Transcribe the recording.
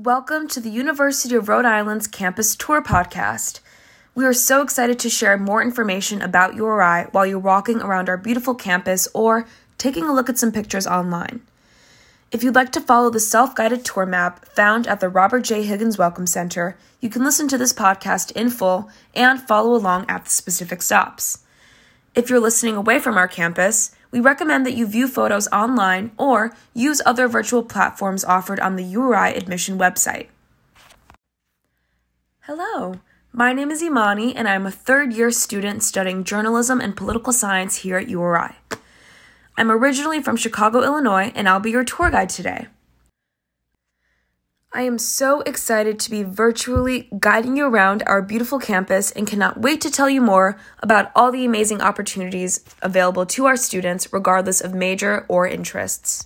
Welcome to the University of Rhode Island's Campus Tour Podcast. We are so excited to share more information about URI while you're walking around our beautiful campus or taking a look at some pictures online. If you'd like to follow the self guided tour map found at the Robert J. Higgins Welcome Center, you can listen to this podcast in full and follow along at the specific stops. If you're listening away from our campus, we recommend that you view photos online or use other virtual platforms offered on the URI admission website. Hello, my name is Imani, and I'm a third year student studying journalism and political science here at URI. I'm originally from Chicago, Illinois, and I'll be your tour guide today. I am so excited to be virtually guiding you around our beautiful campus and cannot wait to tell you more about all the amazing opportunities available to our students, regardless of major or interests.